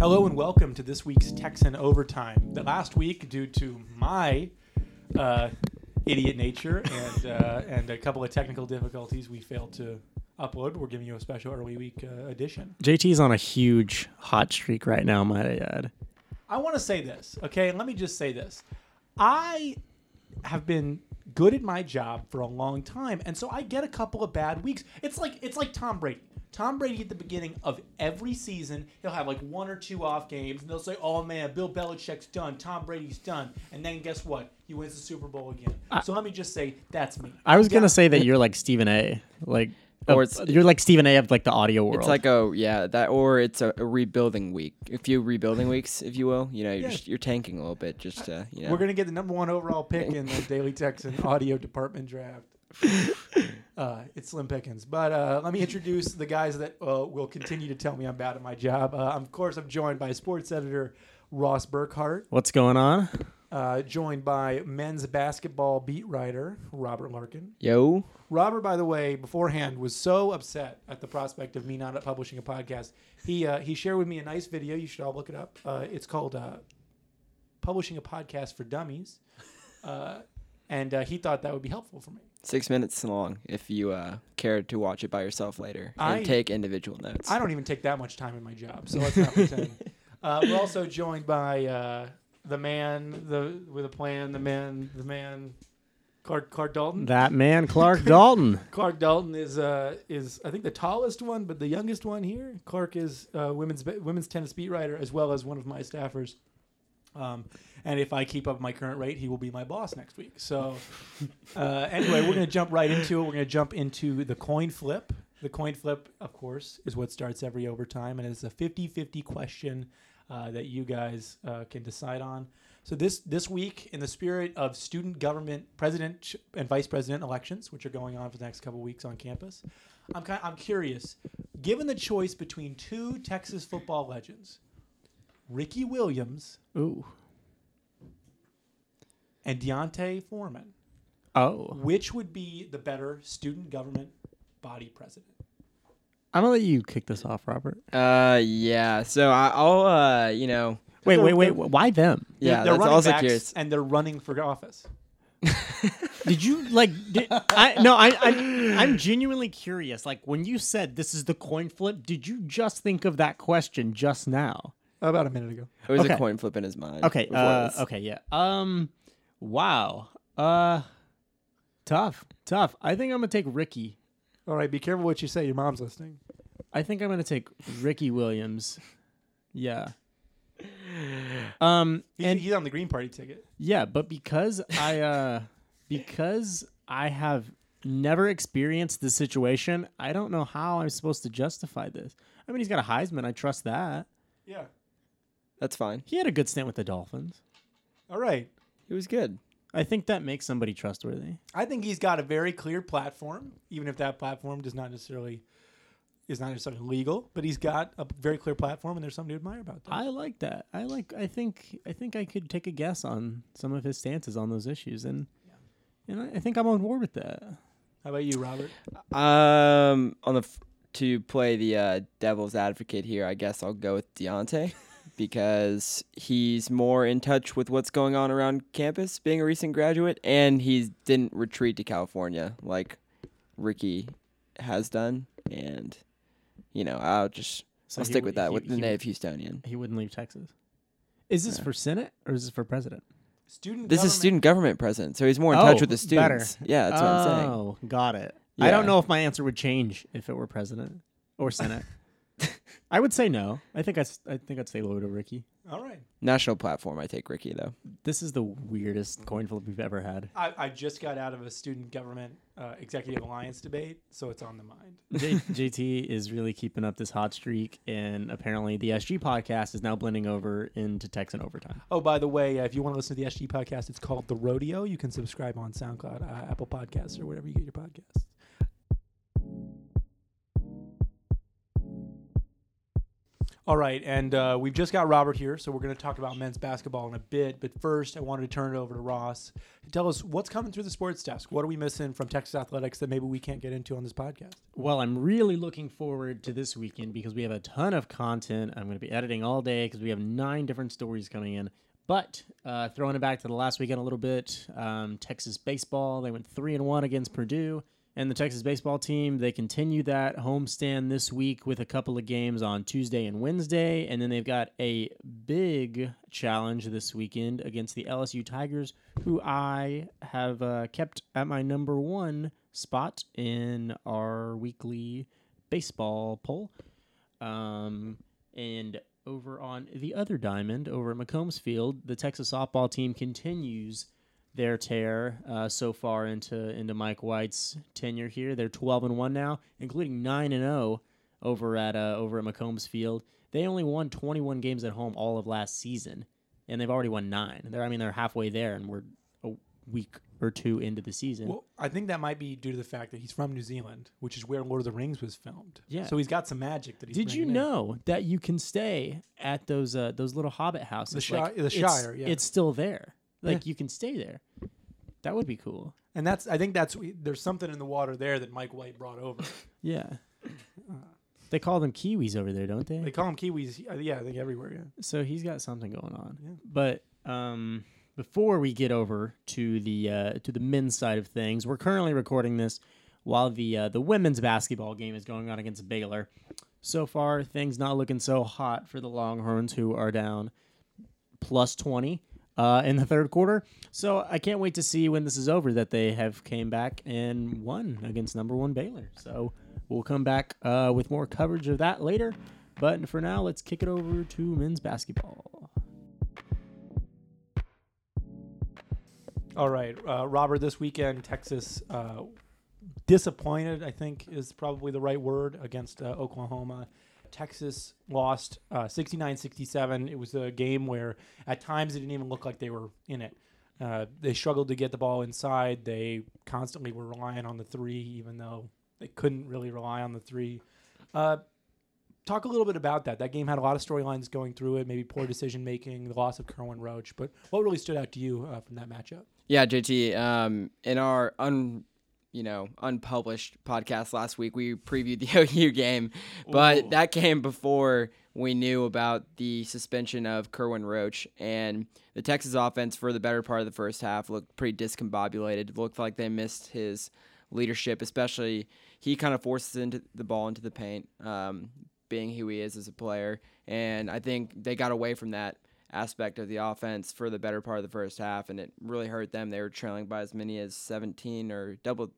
Hello and welcome to this week's Texan Overtime. The last week, due to my uh, idiot nature and uh, and a couple of technical difficulties, we failed to upload. We're giving you a special early week uh, edition. JT's on a huge hot streak right now, might I add. I want to say this, okay? And let me just say this. I have been good at my job for a long time, and so I get a couple of bad weeks. It's like it's like Tom Brady. Tom Brady at the beginning of every season, he'll have like one or two off games, and they'll say, "Oh man, Bill Belichick's done. Tom Brady's done." And then guess what? He wins the Super Bowl again. so let me just say that's me. I was Yeah. gonna say that you're like Stephen A. Like, Or it's- you're like Stephen A. of like the audio world. It's like a yeah that or it's a, a rebuilding week. A few rebuilding weeks, if you will. You know, you're Yeah. just, you're tanking a little bit. Just uh, you know. We're gonna get the number one overall pick in the Daily Texan audio department draft. Uh, it's Slim Pickens, but uh, let me introduce the guys that uh, will continue to tell me I'm bad at my job. Uh, of course, I'm joined by sports editor Ross Burkhart, What's going on? uh, joined by men's basketball beat writer Robert Larkin. Yo, Robert, by the way, beforehand was so upset at the prospect of me not publishing a podcast. He uh, he shared with me a nice video. You should all look it up. Uh, it's called uh, "Publishing a Podcast for Dummies," uh, and uh, he thought that would be helpful for me. six minutes long. If you uh, care to watch it by yourself later and I- take individual notes. I don't even take that much time in my job, so let's not pretend. Uh, we're also joined by uh, the man, the with a plan, the man, the man, Clark Clark Dalton. That man, Clark Dalton. Clark Dalton is uh, is I think the tallest one, but the youngest one here. Clark is uh, women's women's tennis beat writer as well as one of my staffers. Um, and if I keep up my current rate, he will be my boss next week. So uh, anyway, we're going to jump right into it. We're going to jump into the coin flip. The coin flip, of course, is what starts every overtime, and it's a 50-50 question uh, that you guys uh, can decide on. So this this week, in the spirit of student government president and vice president elections, which are going on for the next couple weeks on campus, I'm kind I'm curious. Given the choice between two Texas football legends, Ricky Williams Ooh. and D'Onta Foreman, Oh. which would be the better student government body president? I'm gonna let you kick this off, Robert. Uh, yeah. So I, I'll uh, you know, Wait, They're- wait, wait. Why them? They're- yeah. they're that's running also backs curious. and they're running for office. Did you like? Did, I no. I, I I'm genuinely curious. Like when you said this is the coin flip, did you just think of that question just now? About a minute ago. It was okay. a coin flip in his mind. Okay. before Uh, this. okay. Yeah. Um. Wow. Uh. Tough. Tough. I think I'm gonna take Ricky. All right, be careful what you say. Your mom's listening. I think I'm gonna take Ricky Williams. Yeah. Um. He's, And he's on the Green Party ticket. yeah, but because I uh because I have never experienced this situation, I don't know how I'm supposed to justify this. I mean, he's got a Heisman. I trust that. Yeah. That's fine. He had a good stint with the Dolphins. All right. It was good. I think that makes somebody trustworthy. I think he's got a very clear platform, even if that platform does not necessarily is not necessarily legal, but he's got a very clear platform, and there's something to admire about that. I like that. I like. I think. I think I could take a guess on some of his stances on those issues, and and I, I think I'm on board with that. How about you, Robert? Um, on the f- to play the uh, devil's advocate here, I guess I'll go with D'Onta because he's more in touch with what's going on around campus, being a recent graduate, and he didn't retreat to California like Ricky has done. And you know, I'll just So I'll he stick w- with that he- with the he- native Houstonian. He wouldn't leave Texas. Is this Yeah. for Senate or is this for president? Student. This government- is student government president, so he's more in touch Oh, with the better. students. Yeah, that's what I'm saying. Oh, got it. I don't know if my answer would change if it were president or Senate. I would say no. I think I, s- I think I'd say low to Ricky. All right. National platform, I take Ricky though. This is the weirdest coin flip we've ever had. I, I just got out of a student government uh, executive alliance debate, so it's on the mind. J- JT is really keeping up this hot streak, and apparently the SG podcast is now blending over into Texan overtime. Oh, by the way, uh, if you want to listen to the SG podcast, it's called The Rodeo. You can subscribe on SoundCloud, uh, Apple Podcasts, or wherever you get your podcasts. All right, and uh, we've just got Robert here, so we're going to talk about men's basketball in a bit. But first, I wanted to turn it over to Ross tell us what's coming through the sports desk. What are we missing from Texas athletics that maybe we can't get into on this podcast? Well, I'm really looking forward to this weekend because we have a ton of content. I'm going to be editing all day because we have nine different stories coming in. But uh, throwing it back to the last weekend a little bit, um, Texas baseball they went three and one against Purdue, and the Texas baseball team they continue that homestand this week with a couple of games on Tuesday and Wednesday, and then they've got a big challenge this weekend against the LSU Tigers, who I have uh, kept at my number one spot in our weekly baseball poll. Um, and over on the other diamond, over at McCombs Field, the Texas softball team continues their tear uh, so far into into Mike White's tenure here. They're 12 and one now, including nine and 0 over at uh, over at McCombs Field. They only won 21 games at home all of last season, and they've already won nine. They're I mean they're halfway there, and we're a week or two into the season. Well, I think that might be due to the fact that he's from New Zealand, which is where Lord of the Rings was filmed. Yeah. So he's got some magic that he's. Did you bringing in. know that you can stay at those uh, those little hobbit houses? The Like, Shi- the it's- Shire, yeah. it's still there. Like Yeah. you can stay there. That would be cool. And that's. I think that's. There's something in the water there that Mike White brought over. Yeah. They call them Kiwis over there, don't they? they call them Kiwis. uh, Yeah, I think everywhere. Yeah. so he's got something going on. Yeah. But um, before we get over to the uh, to the men's side of things, we're currently recording this while the uh, the women's basketball game is going on against Baylor. So far, things not looking so hot for the Longhorns, who are down plus twenty uh, in the third quarter. So I can't wait to see when this is over that they have came back and won against number one Baylor. So we'll come back uh, with more coverage of that later. But for now, let's kick it over to men's basketball. All right, uh, Robert. This weekend, Texas uh, disappointed. I think is probably the right word against uh, Oklahoma. Texas lost uh, 69-67. It was a game where at times it didn't even look like they were in it. Uh, they struggled to get the ball inside. They constantly were relying on the three, even though they couldn't really rely on the three. Uh, talk a little bit about that. That game had a lot of storylines going through it. Maybe poor decision making, the loss of Kerwin Roach. But what really stood out to you uh, from that matchup? Yeah, JT. Um, in our un, you know, unpublished podcast last week, we previewed the OU game, but Ooh. that came before we knew about the suspension of Kerwin Roach and the Texas offense for the better part of the first half looked pretty discombobulated. Looked like they missed his leadership, especially he kind of forces into the ball into the paint, um, being who he is as a player, and I think they got away from that aspect of the offense for the better part of the first half, and it really hurt them. They were trailing by as many as 17 or double,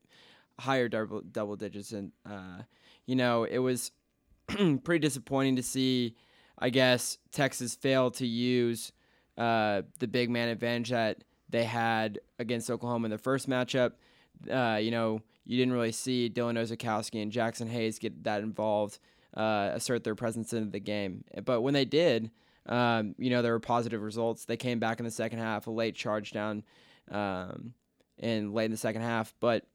higher double double digits, and uh, you know it was pretty disappointing to see. I guess Texas fail to use uh, the big man advantage that they had against Oklahoma in the first matchup. Uh, you know, you didn't really see Dylan Osetkowski and Jaxson Hayes get that involved, uh, assert their presence into the game. But when they did, um, you know, there were positive results. They came back in the second half, a late charge down, um, late in the second half. But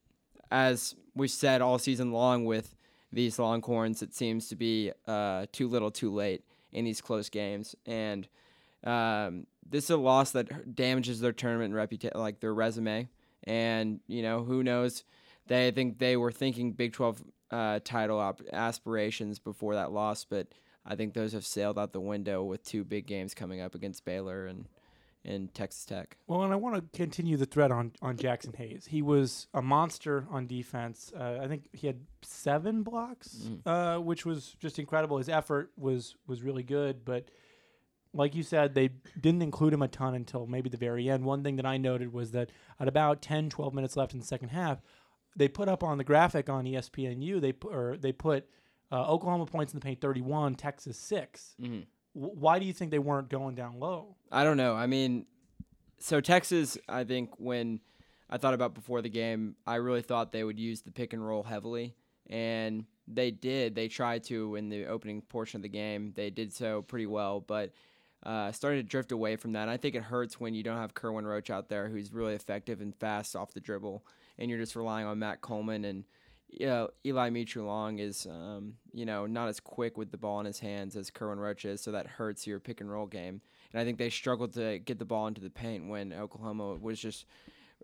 as we said all season long with these Longhorns, it seems to be uh, too little, too late in these close games. And um, this is a loss that damages their tournament reputation, like their resume. And you know, who knows? They think they were thinking Big Twelve uh, title op- aspirations before that loss, but I think those have sailed out the window with two big games coming up against Baylor and and Texas Tech. Well, and I want to continue the thread on, on Jaxson Hayes. He was a monster on defense. Uh, I think he had seven blocks, uh, which was just incredible. His effort was was really good, but like you said, they didn't include him a ton until maybe the very end. One thing that I noted was that at about 10, 12 minutes left in the second half, they put up on the graphic on ESPNU, they put, or they put uh, Oklahoma points in the paint 31, Texas 6. Mhm. W- why do you think they weren't going down low? I don't know. I mean, so Texas, I think when I thought about before the game, I really thought they would use the pick and roll heavily, and they did. They tried to in the opening portion of the game. They did so pretty well, but uh, started to drift away from that. And I think it hurts when you don't have Kerwin Roach out there, who's really effective and fast off the dribble, and you're just relying on Matt Coleman and yeah, Eli Mitrou-Long is, um, you know, not as quick with the ball in his hands as Kerwin Roach is, so that hurts your pick and roll game. And I think they struggled to get the ball into the paint when Oklahoma was just.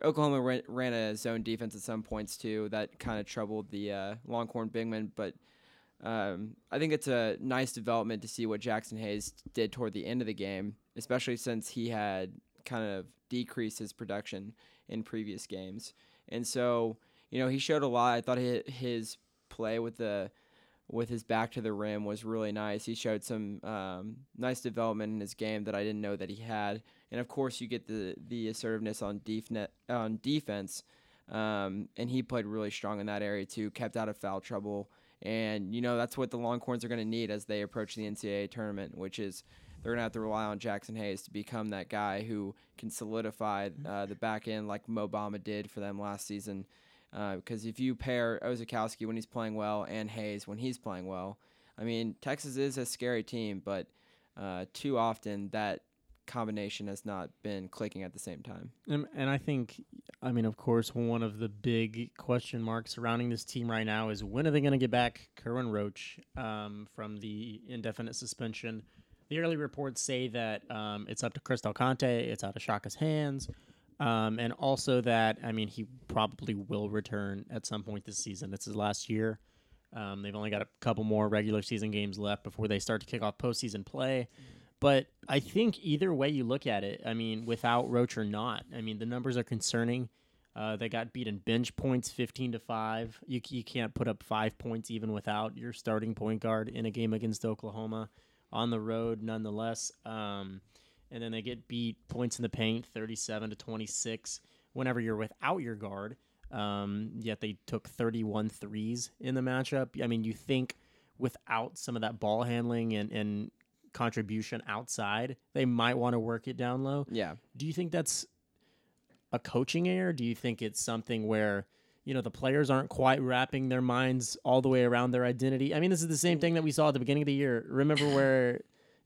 Oklahoma ran, ran a zone defense at some points too. That kind of troubled the uh, Longhorn bigman, but um, I think it's a nice development to see what Jaxson Hayes did toward the end of the game, especially since he had kind of decreased his production in previous games. And so, you know, he showed a lot. I thought his play with the with his back to the rim was really nice. He showed some um, nice development in his game that I didn't know that he had. And of course, you get the the assertiveness on on defense, um, and he played really strong in that area too. Kept out of foul trouble, and you know that's what the Longhorns are going to need as they approach the NCAA tournament, which is they're going to have to rely on Jaxson Hayes to become that guy who can solidify uh, the back end like Mo Bamba did for them last season. Because uh, if you pair Osetkowski when he's playing well and Hayes when he's playing well, I mean, Texas is a scary team, but uh, too often that combination has not been clicking at the same time. And, and, I think, I mean, of course, one of the big question marks surrounding this team right now is when are they going to get back Kerwin Roach um, from the indefinite suspension? The early reports say that um, it's up to Chris Del Conte, it's out of Shaka's hands. Um, and also that I mean he probably will return at some point this season. It's his last year. Um, they've only got a couple more regular season games left before they start to kick off postseason play. But I think either way you look at it, I mean, without Roach or not, I mean the numbers are concerning. Uh, they got beaten bench points, fifteen to five. You you can't put up five points even without your starting point guard in a game against Oklahoma on the road, nonetheless. Um, and then they get beat points in the paint, 37 to 26. Whenever you're without your guard, um, yet they took 31 threes in the matchup. I mean, you think without some of that ball handling and, and contribution outside, they might want to work it down low. Yeah. Do you think that's a coaching error? Do you think it's something where you know the players aren't quite wrapping their minds all the way around their identity? I mean, this is the same thing that we saw at the beginning of the year. Remember where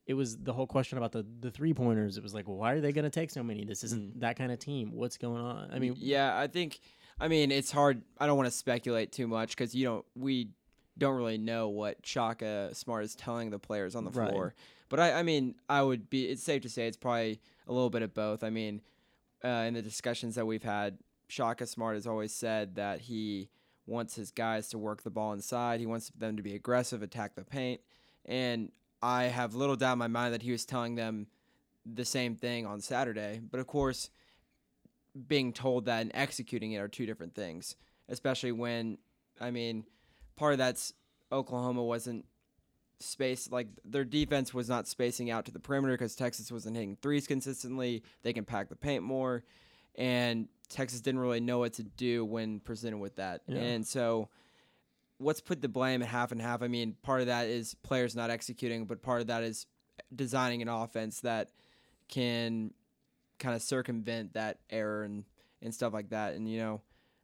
it was the whole question about the the three pointers. It was like, well, why are they going to take so many? This isn't that kind of team. What's going on? I mean, yeah, I think, I mean, it's hard. I don't want to speculate too much because you don't. We don't really know what Shaka Smart is telling the players on the floor. But I, I mean, I would be. It's safe to say it's probably a little bit of both. I mean, uh, in the discussions that we've had, Shaka Smart has always said that he wants his guys to work the ball inside. He wants them to be aggressive, attack the paint, and I have little doubt in my mind that he was telling them the same thing on Saturday. But of course, being told that and executing it are two different things, especially when, I mean, part of that's Oklahoma wasn't space like their defense was not spacing out to the perimeter because Texas wasn't hitting threes consistently. They can pack the paint more, and Texas didn't really know what to do when presented with that. Yeah. And so what's put the blame at half and half? I mean, part of that is players not executing, but part of that is designing an offense that can kind of circumvent that error and, and stuff like that. And, you know,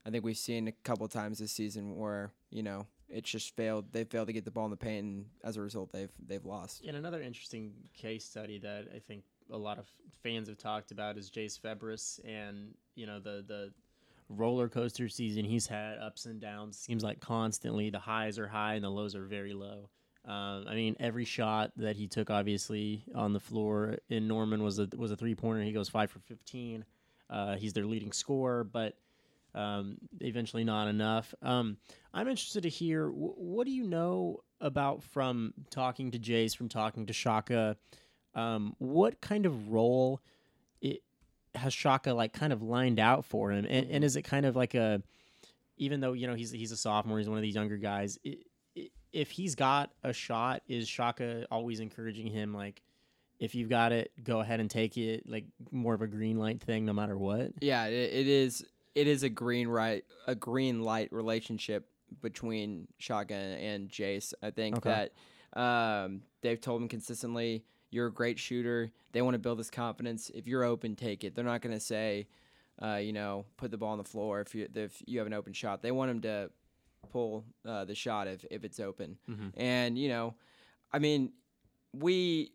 I think we've seen a couple times this season where, you know, it's just failed. They failed to get the ball in the paint, and as a result, they've they've lost. And another interesting case study that I think a lot of fans have talked about is Jase Febres, and you know the the roller coaster season he's had, ups and downs. Seems like constantly the highs are high and the lows are very low. Um, I mean, every shot that he took, obviously on the floor in Norman was a was a three pointer. He goes five for fifteen. Uh, he's their leading scorer, but um, eventually not enough. Um, I'm interested to hear what do you know about from talking to Jase, from talking to Shaka. Um, what kind of role has Shaka like kind of lined out for him? And, and mm-hmm. is it kind of like a, even though you know he's he's a sophomore, he's one of these younger guys. If he's got a shot, is Shaka always encouraging him like, if you've got it, go ahead and take it, like more of a green light thing, no matter what? Yeah, it, it is. It is a green right, a green light relationship between Shaka and Jase. I think okay. that um, they've told him consistently you're a great shooter. They want to build this confidence. If you're open, take it. They're not going to say, uh, you know, put the ball on the floor if you if you have an open shot. They want him to pull uh, the shot if if it's open. Mm-hmm. And you know, I mean, we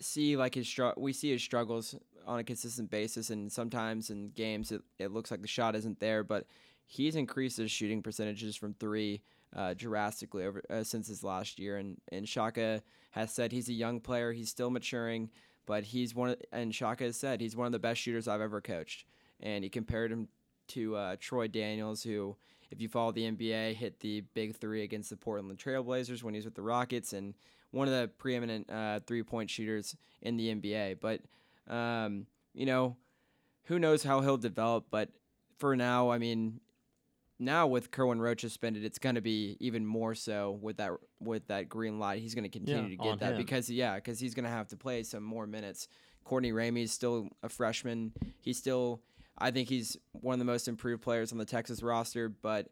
see like his str- we see his struggles on a consistent basis, and sometimes in games it, it looks like the shot isn't there, but he's increased his shooting percentages from three uh, drastically over uh, since his last year. And and Shaka has said he's a young player. He's still maturing, but he's one. Of, and Shaka has said he's one of the best shooters I've ever coached. And he compared him to uh, Troy Daniels, who, if you follow the NBA, hit the big three against the Portland Trailblazers when he was with the Rockets, and one of the preeminent uh, three point shooters in the NBA. But um, you know, who knows how he'll develop? But for now, I mean, now with Kerwin Roach suspended, it's going to be even more so with that with that green light. He's going to continue Yeah, to get that him. because yeah, because he's going to have to play some more minutes. Courtney Ramey is still a freshman. He's still, I think he's one of the most improved players on the Texas roster. But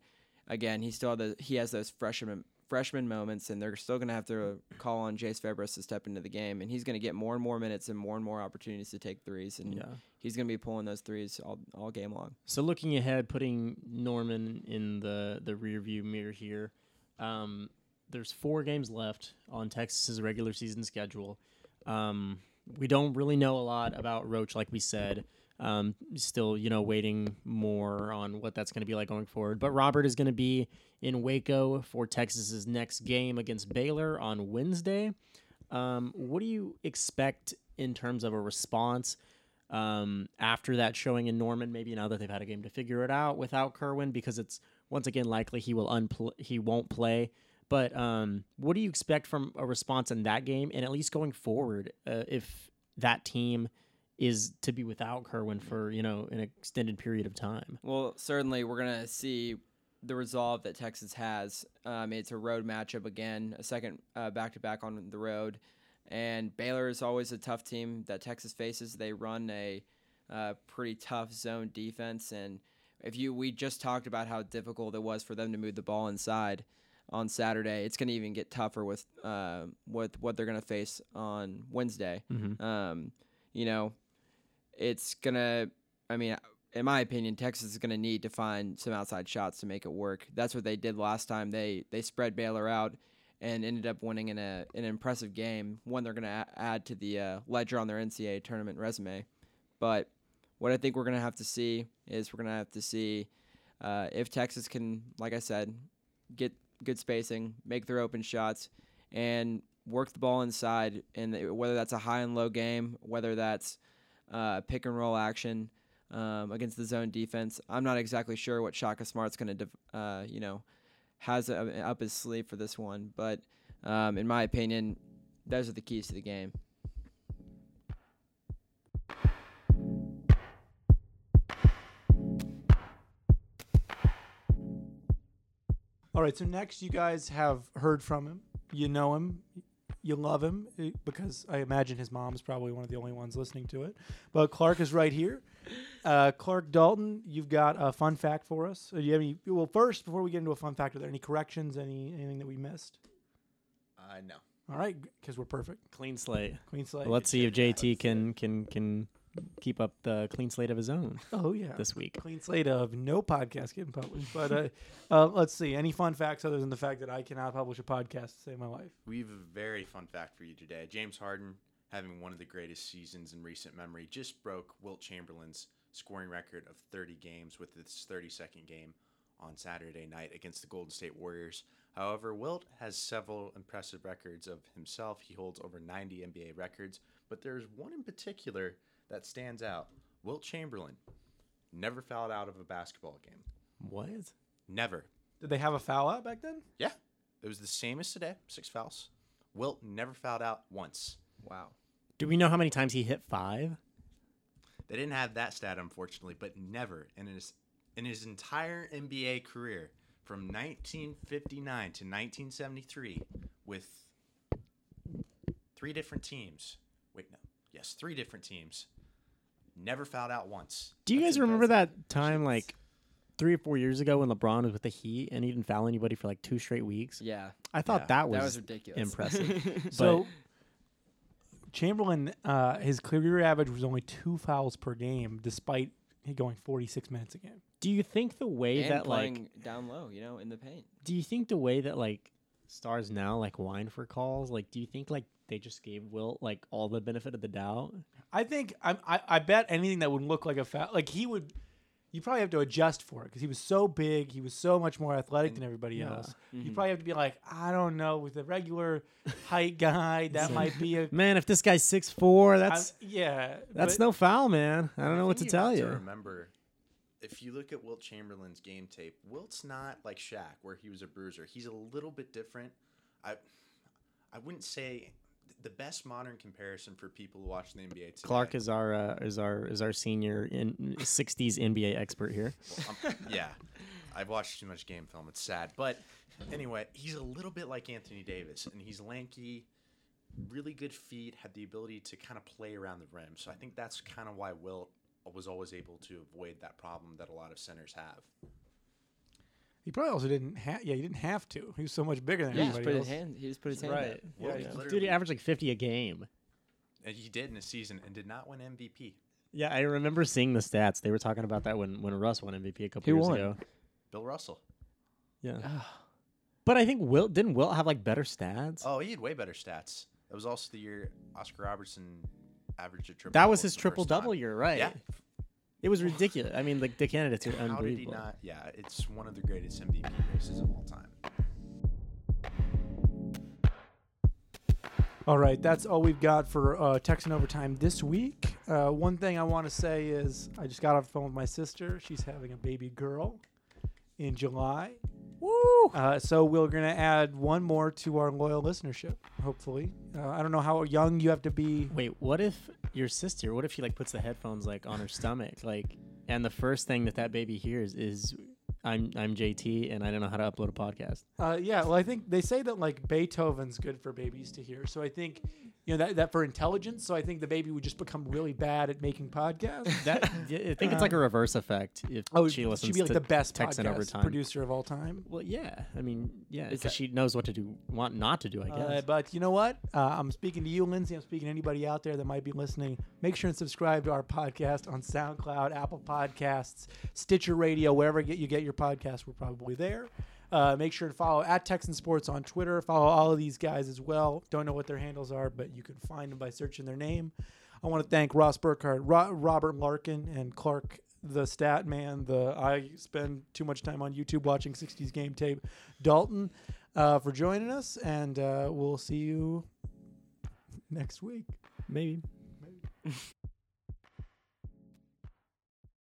again, he still the, he has those freshman freshman moments, and they're still going to have to call on Jase Febres to step into the game, and he's going to get more and more minutes and more and more opportunities to take threes, and Yeah. He's going to be pulling those threes all, all game long. So looking ahead, putting Norman in the the rear view mirror here. Um, there's four games left on Texas's regular season schedule. Um, we don't really know a lot about Roach, like we said. Um, still, you know, waiting more on what that's going to be like going forward. But Robert is going to be in Waco for Texas's next game against Baylor on Wednesday. Um, what do you expect in terms of a response um, after that showing in Norman? Maybe now that they've had a game to figure it out without Kerwin, because it's once again likely he will unpl- he won't play. But um, what do you expect from a response in that game, and at least going forward, uh, if that team is to be without Kerwin for you know an extended period of time? Well, certainly we're gonna see the resolve that Texas has. Um, it's a road matchup again, a second back to back on the road, and Baylor is always a tough team that Texas faces. They run a uh, pretty tough zone defense, and if you we just talked about how difficult it was for them to move the ball inside on Saturday, it's gonna even get tougher with uh, with what they're gonna face on Wednesday. Um, you know, it's gonna. I mean, in my opinion, Texas is gonna need to find some outside shots to make it work. That's what they did last time. They they spread Baylor out and ended up winning in a an impressive game. One they're gonna a- add to the uh, ledger on their NCAA tournament resume. But what I think we're gonna have to see is we're gonna have to see uh, if Texas can, like I said, get good spacing, make their open shots, and work the ball inside. And whether that's a high and low game, whether that's uh, pick and roll action um, against the zone defense, I'm not exactly sure what Shaka Smart's going to, uh, you know, has uh, up his sleeve for this one. But um, in my opinion, those are the keys to the game. All right, so next you guys have heard from him. You know him. You love him eh, because I imagine his mom's probably one of the only ones listening to it. But Clark is right here. Uh, Clark Dalton, you've got a fun fact for us. Uh, Do you have any? Well, first, before we get into a fun fact, are there any corrections? Any anything that we missed? Uh, no. All right, because we're perfect. Clean slate. Clean slate. Let's see if JT can can can keep up the clean slate of his own oh yeah, this week. clean slate of no podcast getting published. But uh, uh, let's see. Any fun facts other than the fact that I cannot publish a podcast to save my life? We have a very fun fact for you today. James Harden, having one of the greatest seasons in recent memory, just broke Wilt Chamberlain's scoring record of 30 games with his 32nd game on Saturday night against the Golden State Warriors. However, Wilt has several impressive records of himself. He holds over 90 NBA records, but there's one in particular that stands out. Wilt Chamberlain never fouled out of a basketball game. What? Never. Did they have a foul out back then? Yeah, it was the same as today, six fouls. Wilt never fouled out once. Wow. Do we know how many times he hit five? They didn't have that stat, unfortunately, but never in his in his entire NBA career, from 1959 to 1973, with three different teams. Wait, no, yes, three different teams. Never fouled out once. Do you That's guys remember that time like three or four years ago when LeBron was with the Heat and he didn't foul anybody for like two straight weeks? Yeah. I thought Yeah, that was, that was ridiculous. impressive. So Chamberlain, uh, his career average was only two fouls per game, despite going 46 minutes a game. Do you think the way and that playing like down low, you know, in the paint. do you think the way that like stars now like whine for calls, like do you think like they just gave Wilt like all the benefit of the doubt? I think I'm, I I bet anything that would look like a foul, like he would. You probably have to adjust for it because he was so big. He was so much more athletic And- than everybody Yeah. else. You Mhm. probably have to be like, I don't know, with a regular height guy, that might be a. Man, if this guy's six four, that's I'm- yeah. that's but- no foul, man. I don't know what to think tell have you. To remember, if you look at Wilt Chamberlain's game tape, Wilt's not like Shaq, where he was a bruiser. He's a little bit different. I, I wouldn't say the best modern comparison for people who watch the NBA today. Clark is our uh, is our is our senior in '60s NBA expert here. Um, yeah, I've watched too much game film. It's sad, but anyway, he's a little bit like Anthony Davis, and he's lanky, really good feet, had the ability to kind of play around the rim. So I think that's kind of why Wilt was always able to avoid that problem that a lot of centers have. He probably also didn't have. Yeah, he didn't have to. He was so much bigger than Yeah, he just everybody put else. his hand. He just put his hand. Right. Out. Well, Yeah, he yeah. Dude, he averaged like 50 a game. and he did in a season and did not win MVP. Yeah, I remember seeing the stats. They were talking about that when when Russ won MVP a couple Who years won? ago. Bill Russell. Yeah, Ah, but I think Wilt didn't Wilt have like better stats. Oh, he had way better stats. That was also the year Oscar Robertson averaged a triple. that was his triple first time. double year, right? Yeah. It was ridiculous. I mean, like the candidates are How did he unbelievable. not? Yeah, it's one of the greatest MVP races of all time. All right, that's all we've got for uh, Texan Overtime this week. Uh, one thing I want to say is I just got off the phone with my sister. She's having a baby girl in July. Woo! Uh, so we're going to add one more to our loyal listenership, hopefully. Uh, I don't know how young you have to be. Wait, what if your sister? What if she like puts the headphones like on her stomach, like, and the first thing that that baby hears is, "I'm I'm JT and I don't know how to upload a podcast." Uh, yeah, well, I think they say that like Beethoven's good for babies to hear. So I think, you know, that, that for intelligence. So I think the baby would just become really bad at making podcasts. That I think it's like a reverse effect if oh, she listens she'd be like to the best Texan podcast Overtime. producer of all time. Well, yeah. I mean, yeah, because she knows what to do, want not to do. I guess. Uh, but you know what? Uh, I'm speaking to you, Lindsay. I'm speaking to anybody out there that might be listening. Make sure and subscribe to our podcast on SoundCloud, Apple Podcasts, Stitcher Radio, wherever you get your podcast. We're probably there. Uh, make sure to follow at Texan Sports on Twitter. Follow all of these guys as well. Don't know what their handles are, but you can find them by searching their name. I want to thank Ross Burkhardt, Ro- Robert Larkin, and Clark the stat man. The I spend too much time on YouTube watching 60s game tape. Dalton uh, for joining us, and uh, we'll see you next week. Maybe.